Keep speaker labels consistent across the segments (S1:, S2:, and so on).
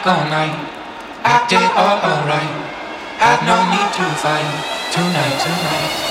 S1: Fucked all night, acted all alright. Had no need to fight tonight, tonight.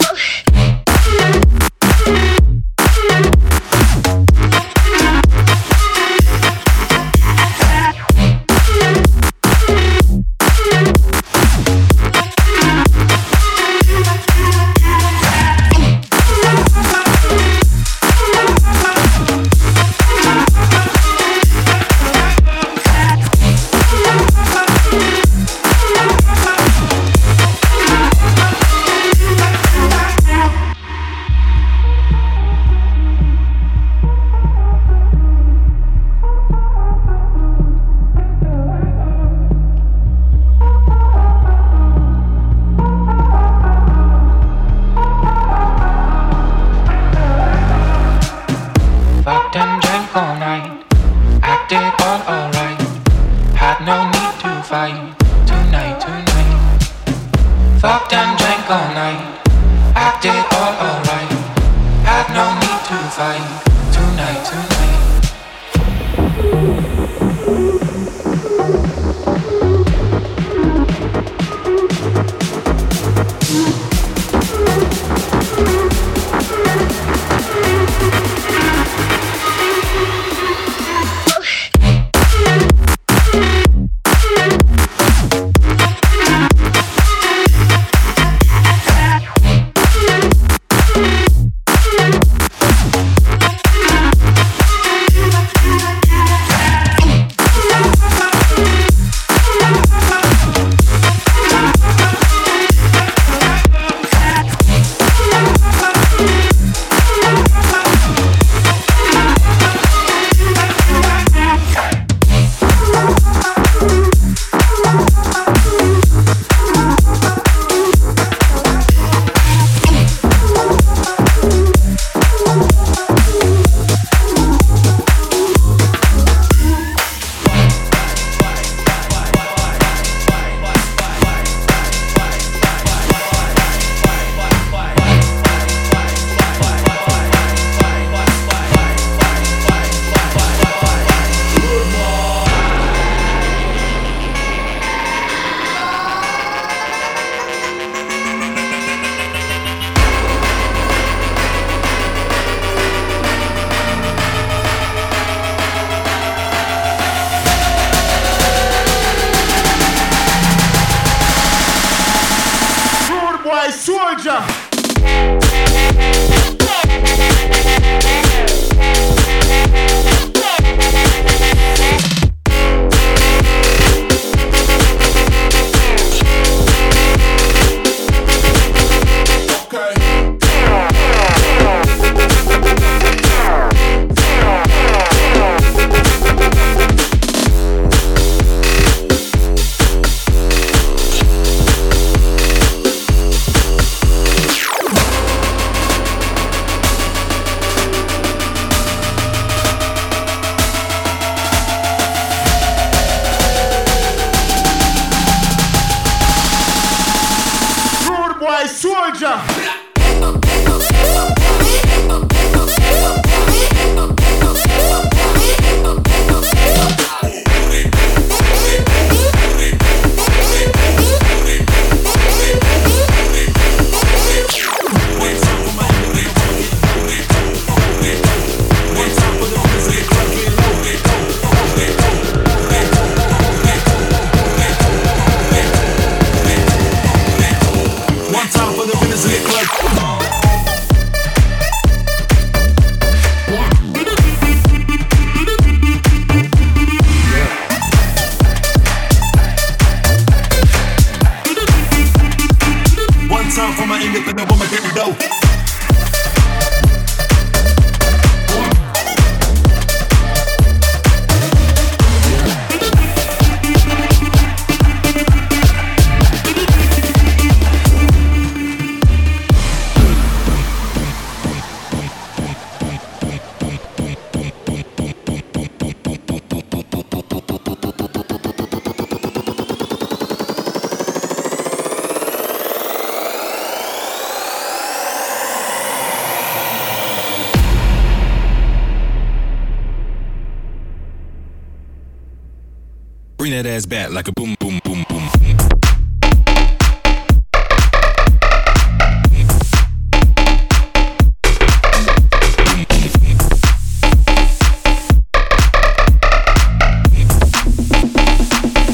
S2: ass bat like a boom, boom, boom, boom.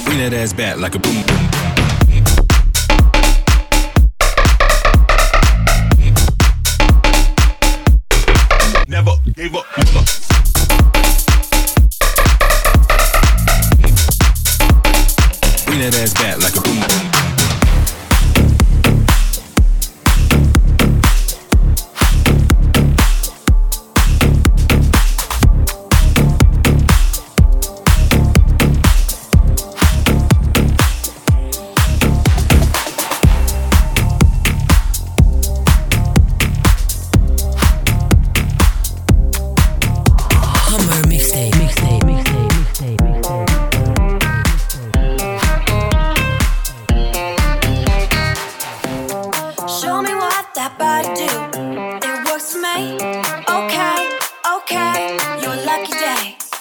S2: Bring that ass bat like a boom, boom. Never gave up.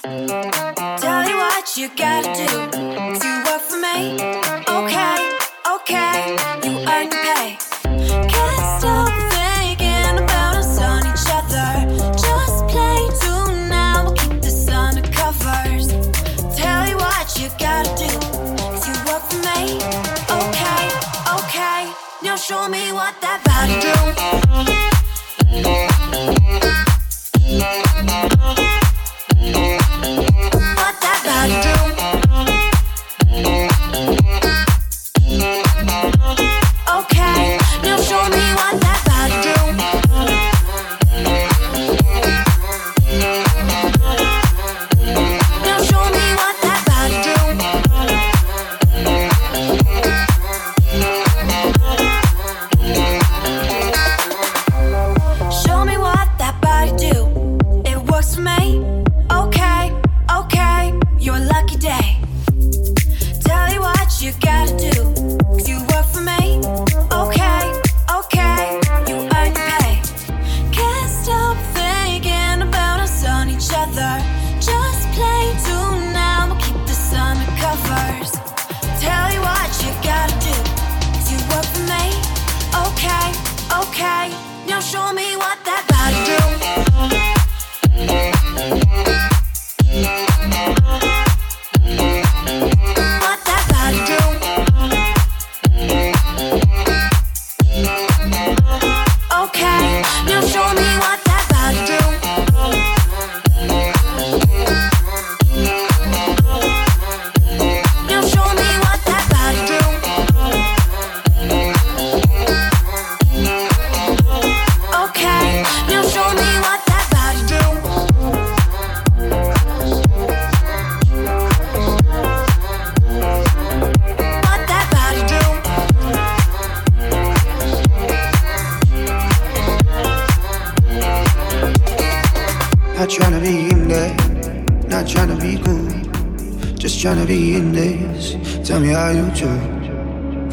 S3: Tell you what you gotta do.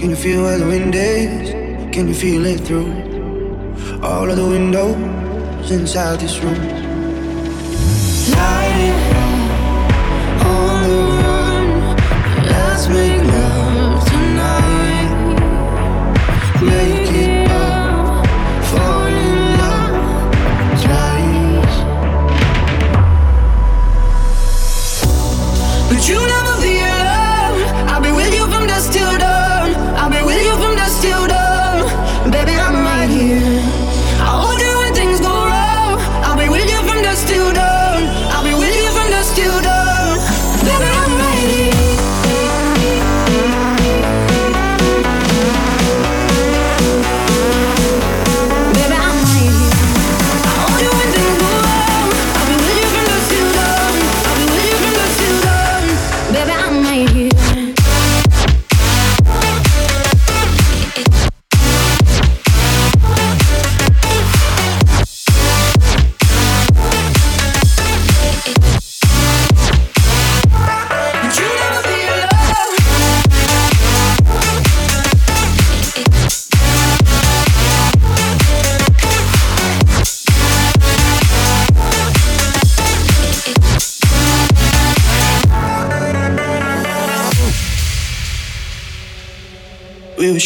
S4: Can you feel where the wind is? Can you feel it through all of the windows inside this room? Light it up on the run. Let's make love tonight.
S5: Maybe